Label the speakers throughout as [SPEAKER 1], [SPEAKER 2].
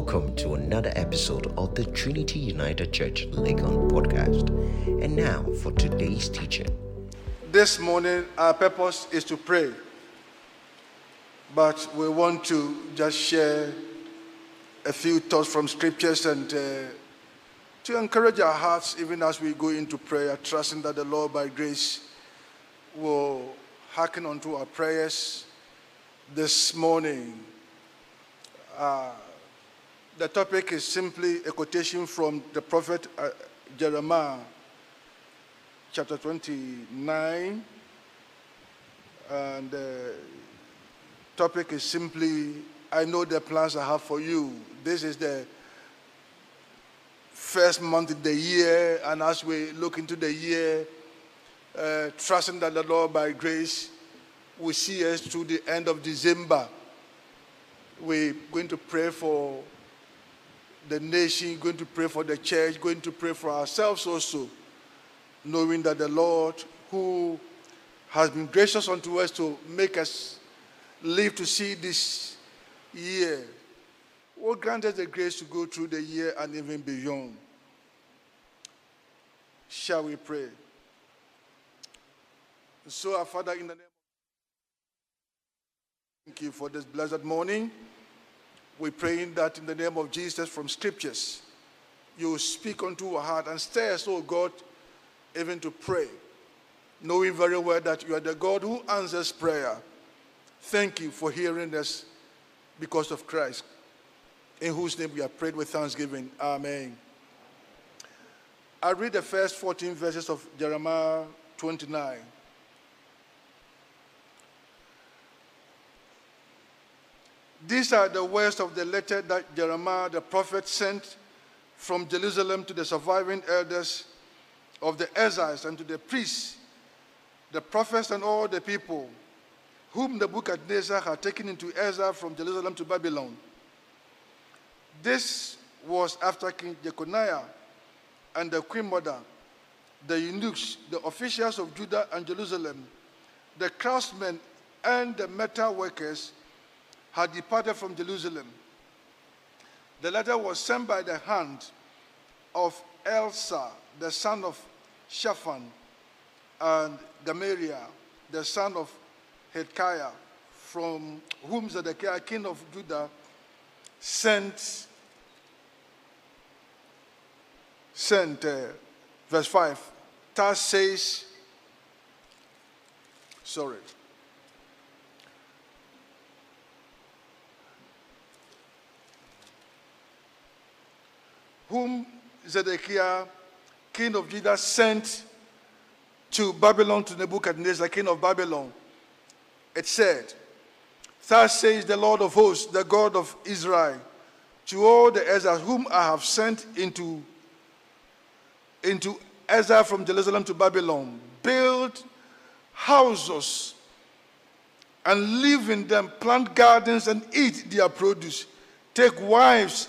[SPEAKER 1] Welcome to another episode of the Trinity United Church Legon podcast. And now for today's teaching.
[SPEAKER 2] This morning, our purpose is to pray, but we want to just share a few thoughts from scriptures and uh, to encourage our hearts even as we go into prayer, trusting that the Lord, by grace, will hearken unto our prayers this morning. Uh, the topic is simply a quotation from the prophet uh, Jeremiah, chapter 29. And the topic is simply, I know the plans I have for you. This is the first month of the year, and as we look into the year, uh, trusting that the Lord, by grace, will see us through the end of December. We're going to pray for the nation, going to pray for the church, going to pray for ourselves also, knowing that the Lord, who has been gracious unto us to make us live to see this year, will grant us the grace to go through the year and even beyond. Shall we pray? So, our Father, in the name Thank you for this blessed morning. We're praying that in the name of Jesus from scriptures, you speak unto our heart and stir us, oh God, even to pray, knowing very well that you are the God who answers prayer. Thank you for hearing us because of Christ, in whose name we have prayed with thanksgiving. Amen. I read the first 14 verses of Jeremiah 29. These are the words of the letter that Jeremiah the prophet sent from Jerusalem to the surviving elders of the exiles and to the priests, the prophets, and all the people whom the Nebuchadnezzar had taken into exile from Jerusalem to Babylon. This was after King Jeconiah and the queen mother, the eunuchs, the officials of Judah and Jerusalem, the craftsmen, and the metal workers had departed from Jerusalem. The letter was sent by the hand of Elasah, the son of Shaphan, and Gamaliel, the son of Hilkiah, from whom Zedekiah, king of Judah, sent, sent uh, verse 5. Thus says, sorry. Whom Zedekiah, king of Judah, sent to Babylon to Nebuchadnezzar, king of Babylon. It said, Thus says the Lord of hosts, the God of Israel, to all the exiles whom I have sent into, into exile from Jerusalem to Babylon, build houses and live in them, plant gardens and eat their produce, take wives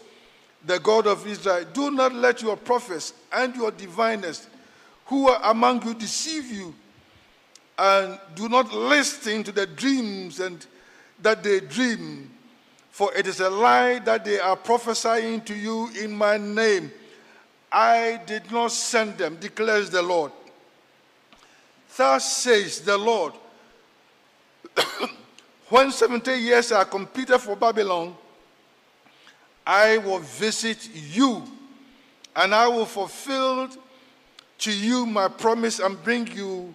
[SPEAKER 2] the God of Israel, do not let your prophets and your diviners who are among you deceive you, and do not listen to the dreams and that they dream, for it is a lie that they are prophesying to you in my name. I did not send them, declares the Lord. Thus says the Lord, when 70 years are completed for Babylon, I will visit you and I will fulfill to you my promise and bring you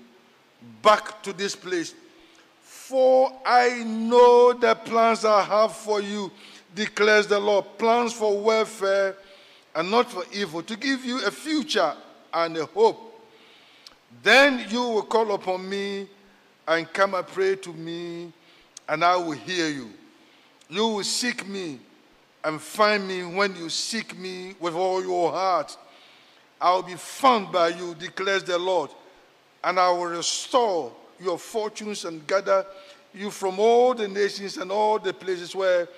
[SPEAKER 2] back to this place. For I know the plans I have for you, declares the Lord plans for welfare and not for evil, to give you a future and a hope. Then you will call upon me and come and pray to me, and I will hear you. You will seek me and find me when you seek me with all your heart. I will be found by you, declares the Lord, and I will restore your fortunes and gather you from all the nations and all the places where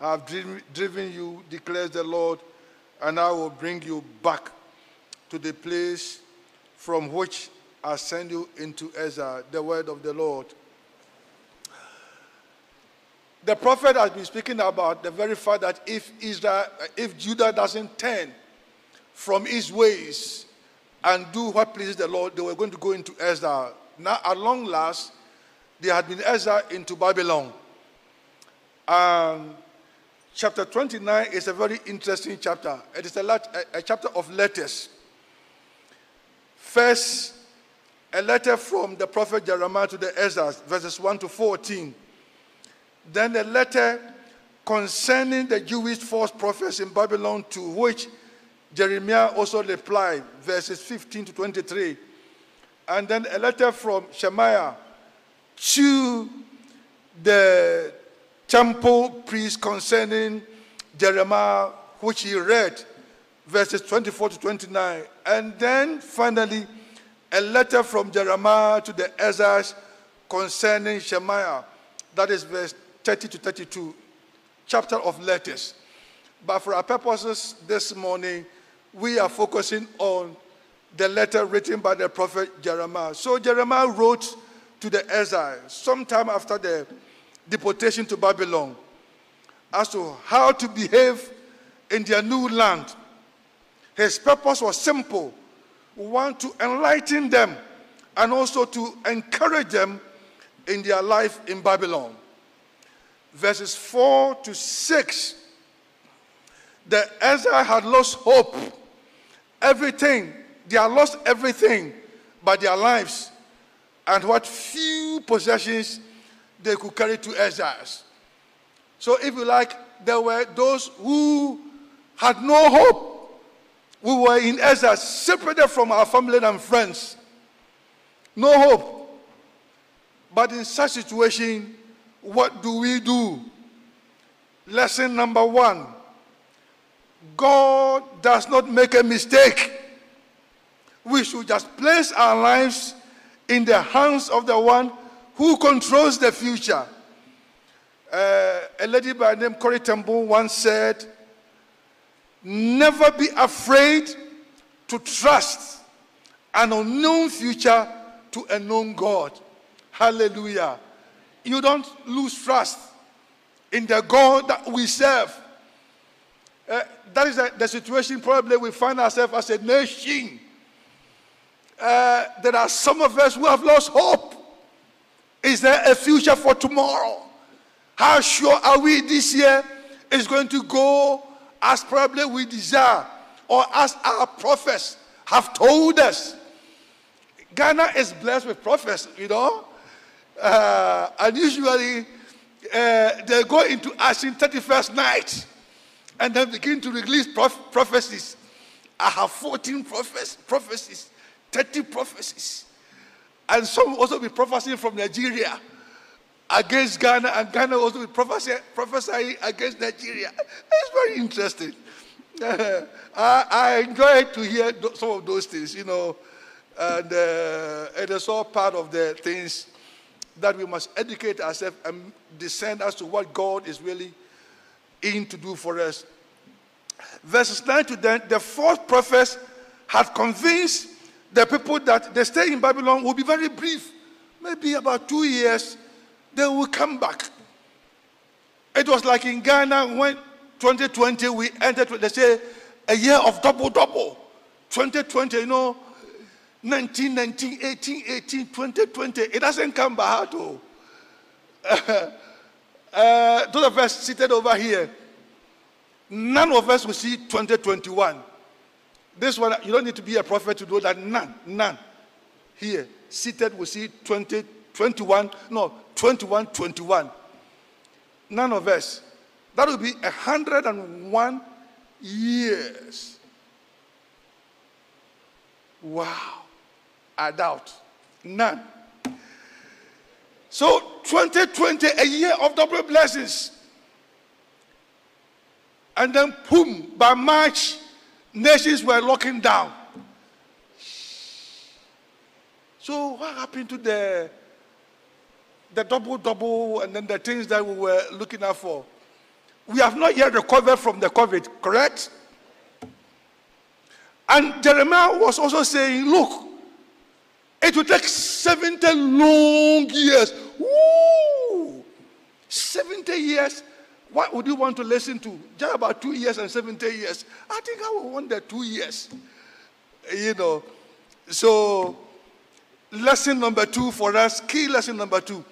[SPEAKER 2] I have driven you, declares the Lord, and I will bring you back to the place from which I send you into exile, the word of the Lord. The prophet has been speaking about the very fact that if Israel, uh, if Judah doesn't turn from his ways and do what pleases the Lord, they were going to go into exile. Now, at long last, they had been exiled into Babylon. And chapter 29 is a very interesting chapter. It is a, a, a chapter of letters. First, a letter from the prophet Jeremiah to the exiles, verses 1 to 14. Then a letter concerning the Jewish false prophets in Babylon, to which Jeremiah also replied, verses 15 to 23. And then a letter from Shemaiah to the temple priest concerning Jeremiah, which he read, verses 24 to 29. And then finally, a letter from Jeremiah to the exiles concerning Shemaiah. That is verse 30 to 32, chapter of letters. But for our purposes this morning, we are focusing on the letter written by the prophet Jeremiah. So Jeremiah wrote to the exile sometime after the deportation to Babylon as to how to behave in their new land. His purpose was simple one, to enlighten them and also to encourage them in their life in Babylon. Verses 4 to 6 the Ezra had lost hope, everything. They had lost everything but their lives and what few possessions they could carry to exiles. So, if you like, there were those who had no hope. We were in exile, separated from our family and friends. No hope. But in such situation, what do we do? Lesson number one God does not make a mistake. We should just place our lives in the hands of the one who controls the future. Uh, a lady by the name Corrie Boom once said, Never be afraid to trust an unknown future to a known God. Hallelujah. You don't lose trust in the God that we serve. Uh, that is the, the situation probably we find ourselves as a nation uh, there are some of us who have lost hope. Is there a future for tomorrow? How sure are we this year is going to go as probably we desire or as our prophets have told us? Ghana is blessed with prophets, you know. Uh, and usually uh, they go into action 31st night and then begin to release prof- prophecies. I have 14 prophes- prophecies 30 prophecies. And some also be prophesying from Nigeria against Ghana, and Ghana also be prophesying, prophesying against Nigeria. It's very interesting. I, I, enjoy to hear some of those things, you know, and uh, it is all part of the things that we must educate ourselves and discern as to what God is really in to do for us. Verses 9 to 10, the false prophets had convinced the people that they stay in Babylon will be very brief. Maybe about two years, they will come back. It was like in Ghana when 2020 we entered, they say, a year of double double. 2020, you know, 19, 19, 18, 18, 2020. It doesn't come by at all. uh, those of us seated over here, none of us will see 2021. This one, you don't need to be a prophet to know that none, none. Here, seated, we see 20, 21, no, 21, 21. None of us. That will be 101 years. Wow. I doubt. None. So 2020, a year of double blessings. And then, boom, by March, nations were locking down. So, what happened to the, the double double and then the things that we were looking out for? We have not yet recovered from the COVID, correct? And Jeremiah was also saying, Look, it will take 70 long years. Woo! 70 years. What would you want to listen to? Just about two years and 70 years. I think I would want the two years. You know. So, lesson number two for us, key lesson number two,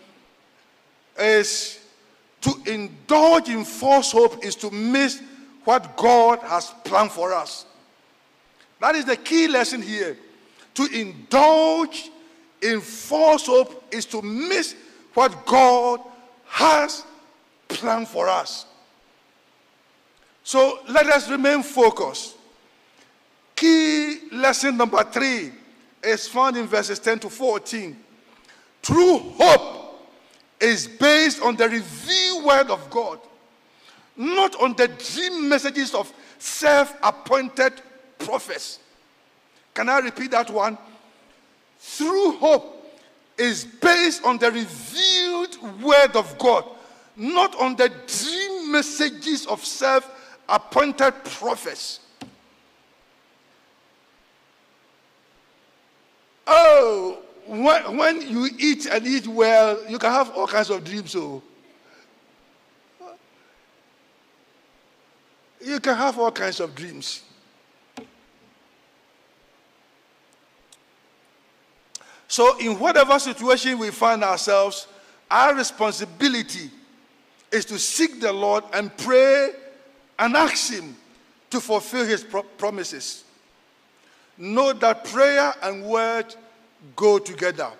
[SPEAKER 2] is to indulge in false hope is to miss what God has planned for us. That is the key lesson here. To indulge in false hope is to miss what God has planned for us. So let us remain focused. Key lesson number three is found in verses 10 to 14. True hope is based on the revealed word of God, not on the dream messages of self appointed prophets. Can I repeat that one? Through hope is based on the revealed word of God, not on the dream messages of self appointed prophets. Oh, when, when you eat and eat well, you can have all kinds of dreams. So you can have all kinds of dreams. So, in whatever situation we find ourselves, our responsibility is to seek the Lord and pray and ask Him to fulfill His pro- promises. Know that prayer and word go together.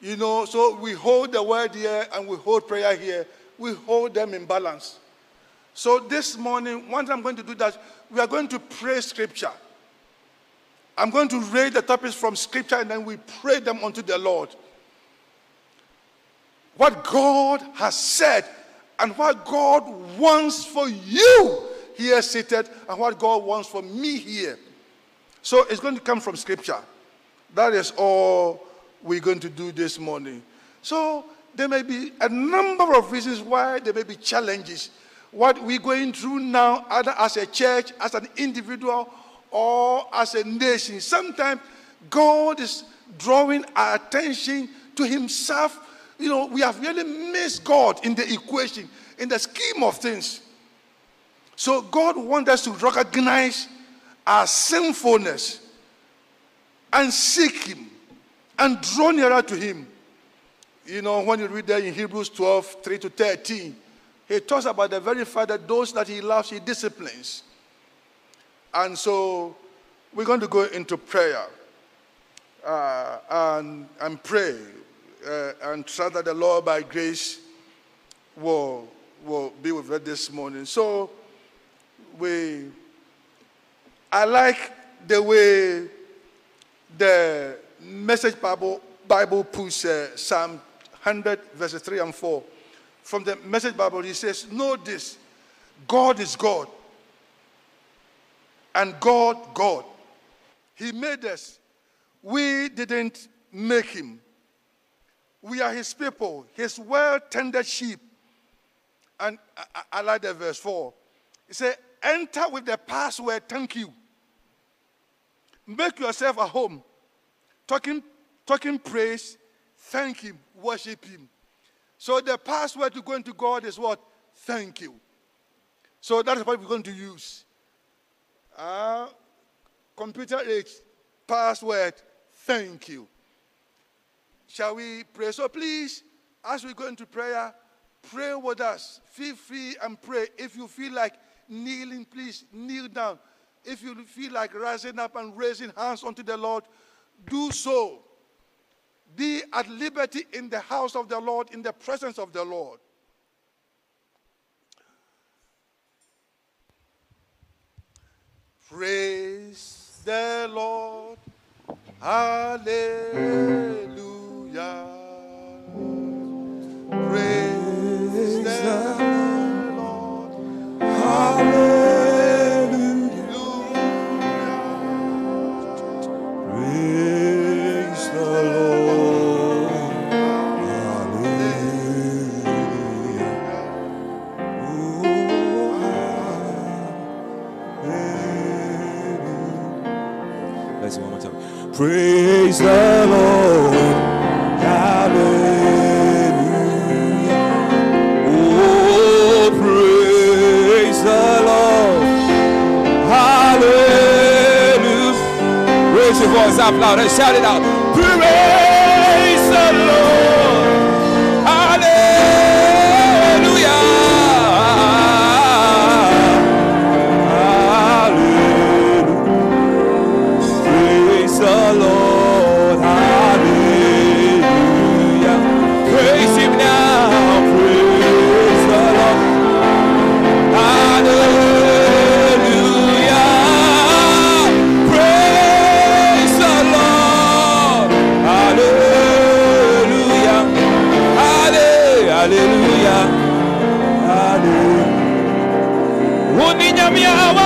[SPEAKER 2] You know, so we hold the word here and we hold prayer here. We hold them in balance. So this morning, once I'm going to do that, we are going to pray scripture. I'm going to read the topics from scripture and then we pray them unto the Lord. What God has said and what God wants for you here seated and what God wants for me here. So it's going to come from scripture. That is all we're going to do this morning. So there may be a number of reasons why there may be challenges. What we're going through now, either as a church, as an individual, or as a nation. Sometimes God is drawing our attention to Himself. You know, we have really missed God in the equation, in the scheme of things. So God wants us to recognize our sinfulness and seek Him and draw nearer to Him. You know, when you read there in Hebrews 12 3 to 13, He talks about the very fact that those that He loves, He disciplines. And so we're going to go into prayer uh, and, and pray uh, and trust that the Lord, by grace, will, will be with us this morning. So we, I like the way the Message Bible, Bible puts uh, Psalm 100, verses 3 and 4. From the Message Bible, he says, Know this God is God and God, God. He made us. We didn't make him. We are his people, his well tended sheep. And I, I, like the verse 4. He said, Enter with the password, thank you. Make yourself at home. Talking, talking praise, thank him, worship him. So the password to going to God is what? Thank you. So that is what we're going to use. Uh, computer age, password, thank you. Shall we pray? So please, as we go into prayer, pray with us. Feel free and pray. If you feel like kneeling, please kneel down. If you feel like rising up and raising hands unto the Lord, do so. Be at liberty in the house of the Lord, in the presence of the Lord. Praise the Lord. Hallelujah. Praise the Lord. Hallelujah.
[SPEAKER 3] Praise the Lord. Hallelujah. Oh, praise the Lord. Hallelujah. Raise your voice up loud and shout it out. Praise the Lord. Yeah.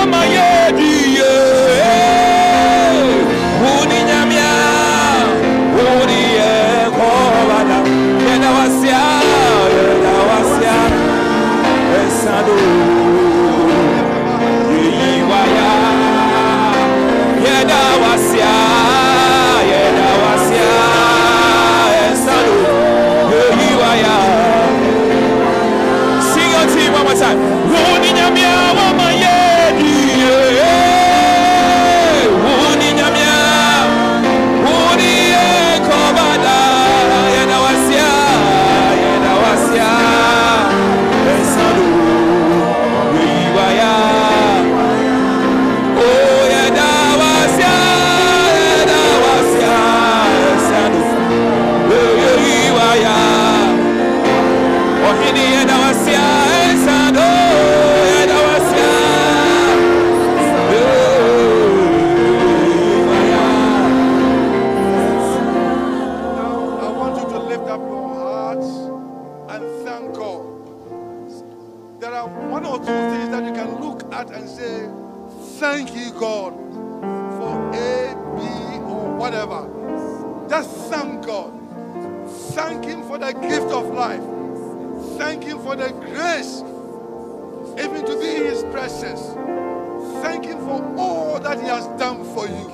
[SPEAKER 3] Him
[SPEAKER 2] for all that He has done for you.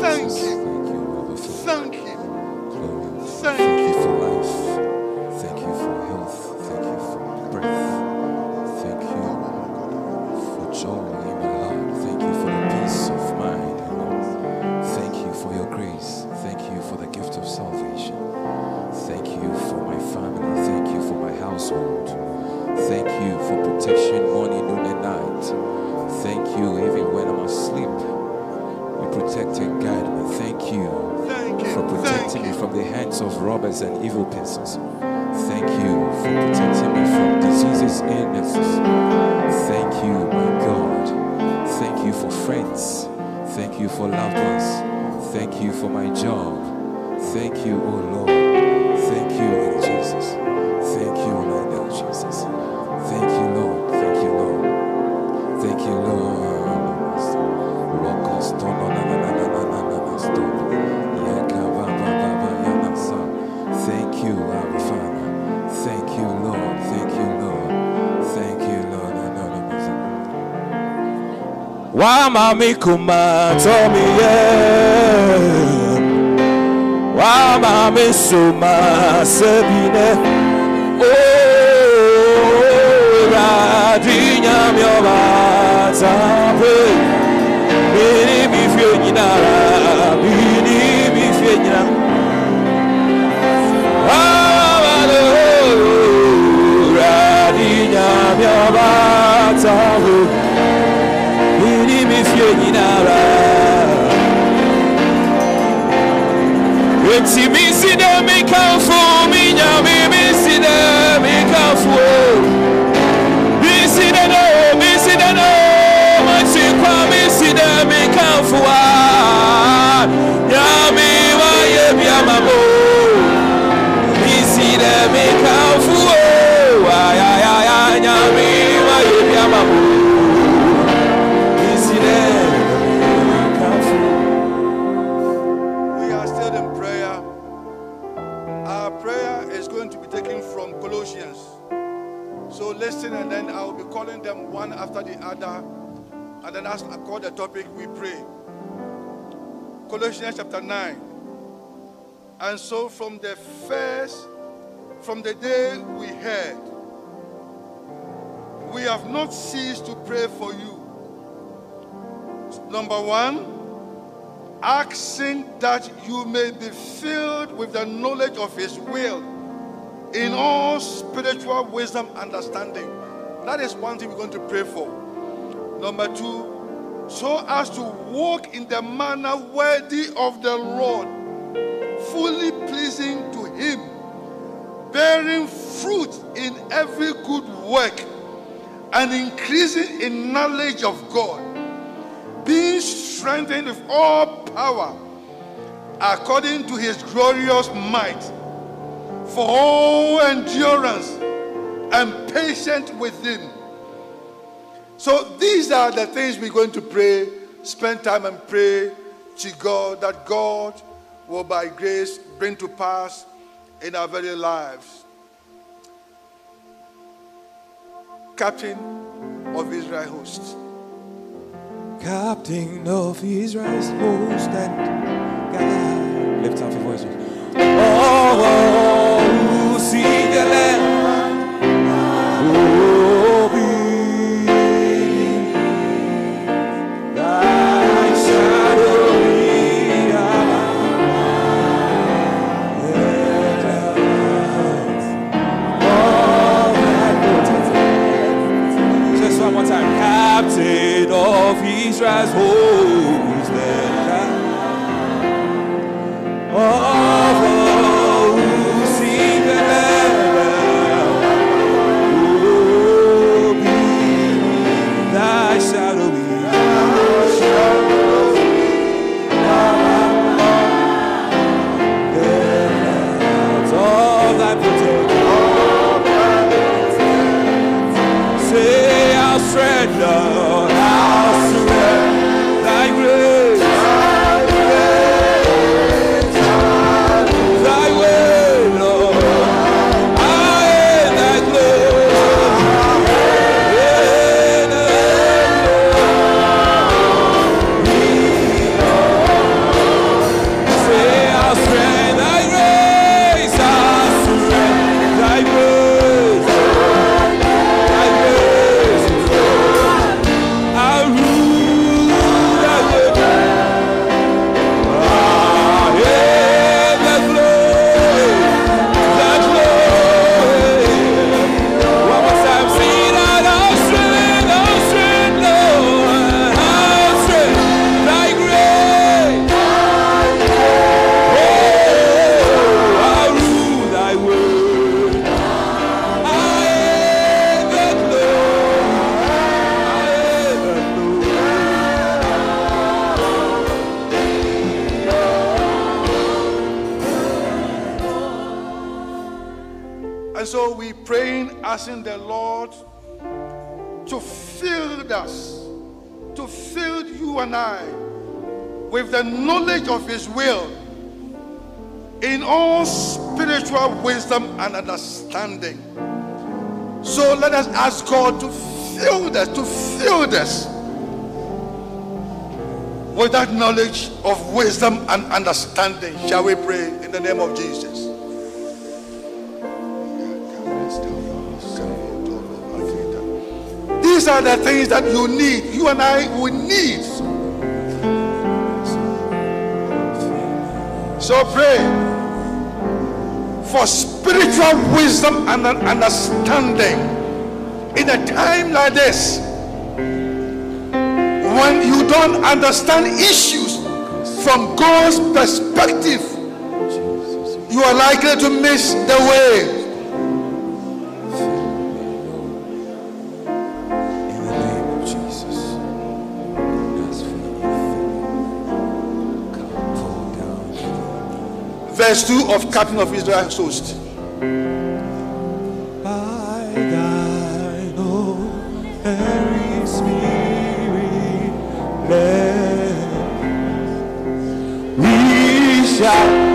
[SPEAKER 2] Thank Him. Thank Him. Thank
[SPEAKER 3] Thank
[SPEAKER 2] Him.
[SPEAKER 3] And evil persons. Thank you for protecting me from diseases, and illnesses. Thank you, my God. Thank you for friends. Thank you for loved ones. Thank you for my job. Thank you, oh Lord. Thank you, you, our Father. Thank you, Lord. Thank you, Lord. Thank you, Lord. Wá máa mi kò máa tọ́ mi yẹ. Wá máa mi so máa sẹ́bi nẹ́. Ó oh, ra àdínyá mi ọba àtàpé. Mi ní mi fi òyìn náà rà. ahụ iri mefi enyi n'ara mi si na mi kanfu mi nya mi mi si na mi kanfu mi si na na mi si na na o mo kwa mi si na mi kanfu a nya mi wa ye bi amabo mi si mi.
[SPEAKER 2] I call the topic, we pray. Colossians chapter 9. And so from the first, from the day we heard, we have not ceased to pray for you. Number one, asking that you may be filled with the knowledge of His will in all spiritual wisdom understanding. That is one thing we're going to pray for. Number two, so as to walk in the manner worthy of the Lord, fully pleasing to Him, bearing fruit in every good work, and increasing in knowledge of God, being strengthened with all power according to His glorious might, for all endurance and patience with Him. So these are the things we're going to pray, spend time and pray to God that God will by grace bring to pass in our very lives. Captain of Israel host.
[SPEAKER 3] Captain of Israel's host and God. Lift up your voices. Oh, who of Israel's
[SPEAKER 2] asking the Lord to fill us, to fill you and I with the knowledge of His will in all spiritual wisdom and understanding. So let us ask God to fill us, to fill us with that knowledge of wisdom and understanding. Shall we pray in the name of Jesus? These are the things that you need. You and I will need. So pray for spiritual wisdom and understanding in a time like this when you don't understand issues from God's perspective. You are likely to miss the way. Verse 2 of Captain of Israel's host.
[SPEAKER 3] By thine own Spirit, we shall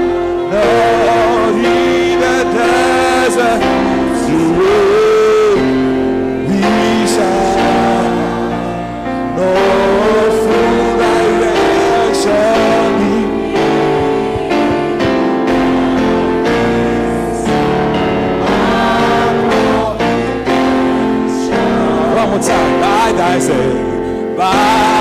[SPEAKER 3] thy say, by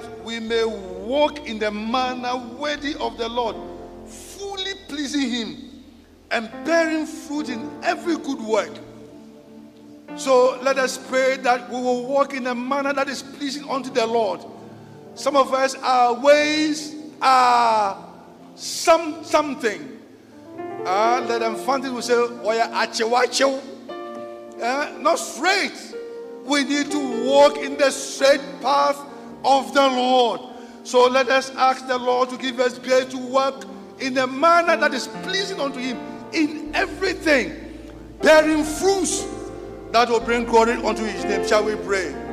[SPEAKER 2] that we may walk in the manner worthy of the Lord, fully pleasing Him and bearing fruit in every good work. So let us pray that we will walk in a manner that is pleasing unto the Lord. Some of us, our ways are some something. Ah, let them find it. We say. Eh, not straight. We need to walk in the straight path of the Lord. So let us ask the Lord to give us grace to work in a manner that is pleasing unto Him in everything, bearing fruits that will bring glory unto His name. Shall we pray?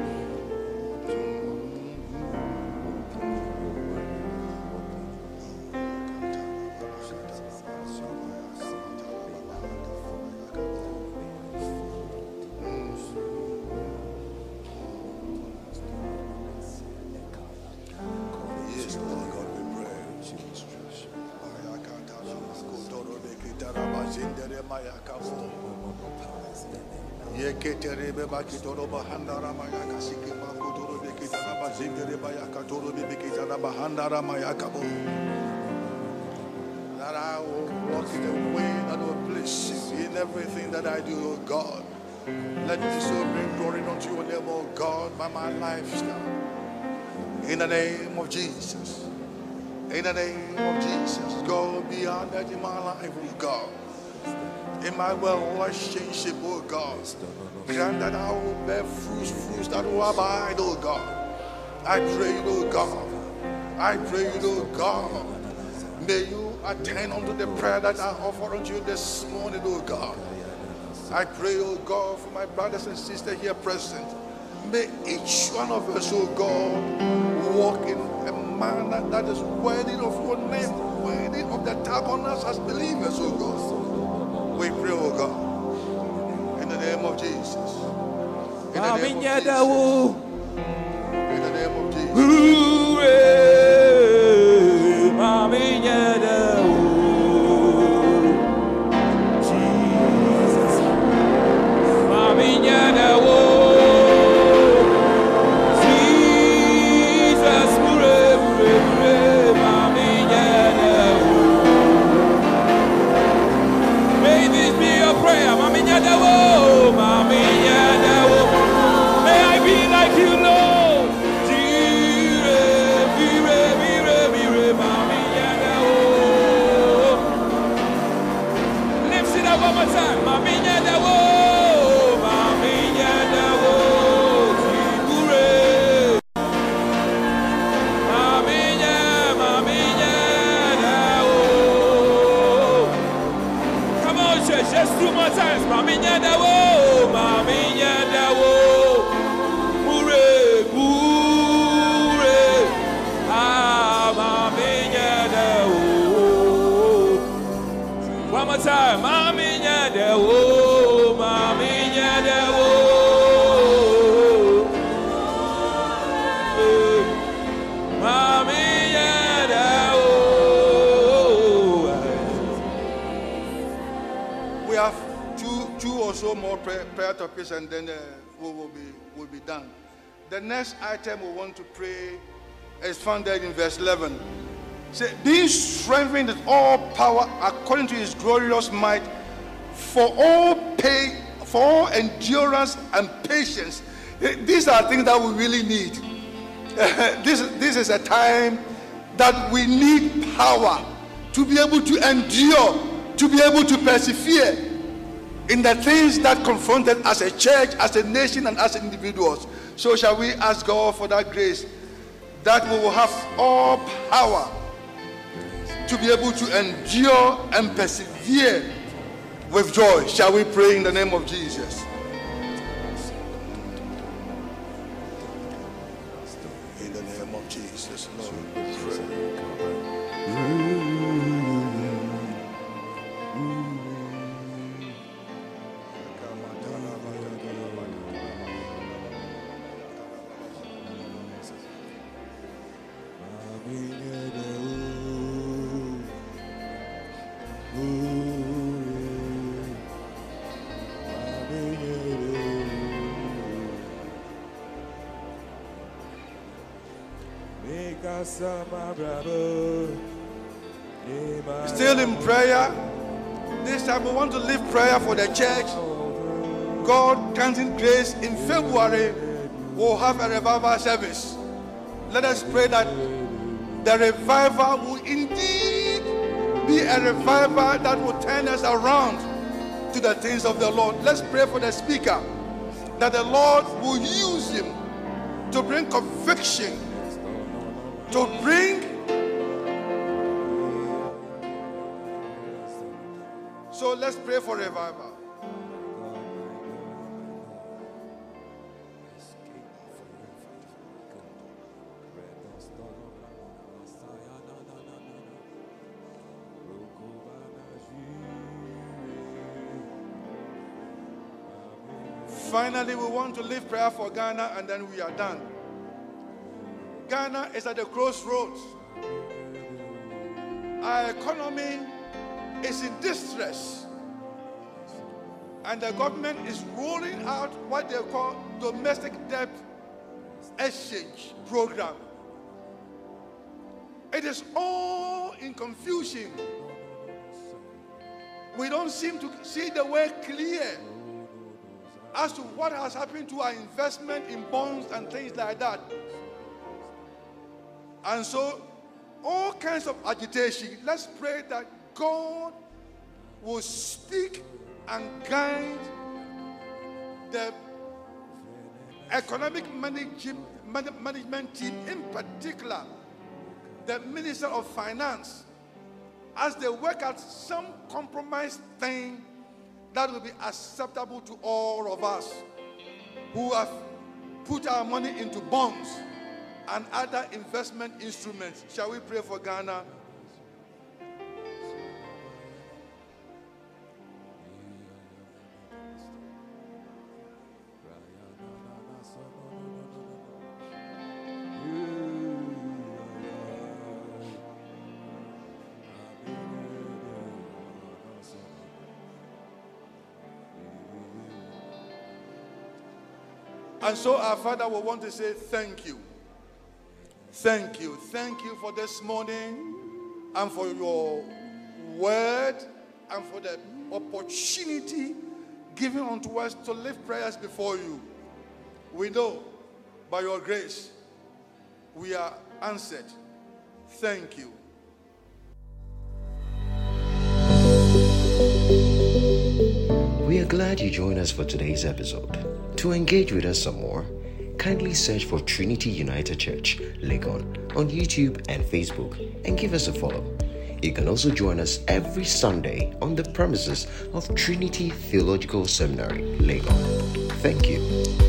[SPEAKER 2] Let me so bring glory unto your name, O God, by my lifestyle. In the name of Jesus. In the name of Jesus. Go beyond that in my life, oh God. In my relationship, oh God. Grant that I will bear fruits, fruits that will abide, oh God. I pray, oh God. I pray, oh God. May you attend unto the prayer that I offer unto you this morning, oh God. I pray, oh God, for my brothers and sisters here present. May each one of us, oh God, walk in a manner that is worthy of your name, worthy of the tag on us as believers, oh God. We pray, oh God, in the name of Jesus. In the name of Jesus. Item we want to pray is found there in verse 11. Say, being strengthened with all power according to his glorious might for all pay, for all endurance and patience. These are things that we really need. this, this is a time that we need power to be able to endure, to be able to persevere in the things that confronted as a church, as a nation, and as individuals. So, shall we ask God for that grace that we will have all power to be able to endure and persevere with joy? Shall we pray in the name of Jesus? Still in prayer. This time we want to lift prayer for the church. God granting grace in February, we'll have a revival service. Let us pray that the revival will indeed be a revival that will turn us around to the things of the Lord. Let's pray for the speaker that the Lord will use him to bring conviction, to bring So let's pray for revival. Finally, we want to leave prayer for Ghana and then we are done. Ghana is at the crossroads. Our economy is in distress. And the government is rolling out what they call domestic debt exchange program. It is all in confusion. We don't seem to see the way clear as to what has happened to our investment in bonds and things like that. And so, all kinds of agitation. Let's pray that God will speak and guide the economic manage- management team, in particular, the Minister of Finance, as they work out some compromise thing that will be acceptable to all of us who have put our money into bonds and other investment instruments. Shall we pray for Ghana? And so our Father will want to say thank you. Thank you. Thank you for this morning and for your word and for the opportunity given unto us to lift prayers before you. We know by your grace we are answered. Thank you.
[SPEAKER 1] We are glad you joined us for today's episode. To engage with us some more, kindly search for Trinity United Church, Legon, on YouTube and Facebook and give us a follow. You can also join us every Sunday on the premises of Trinity Theological Seminary, Legon. Thank you.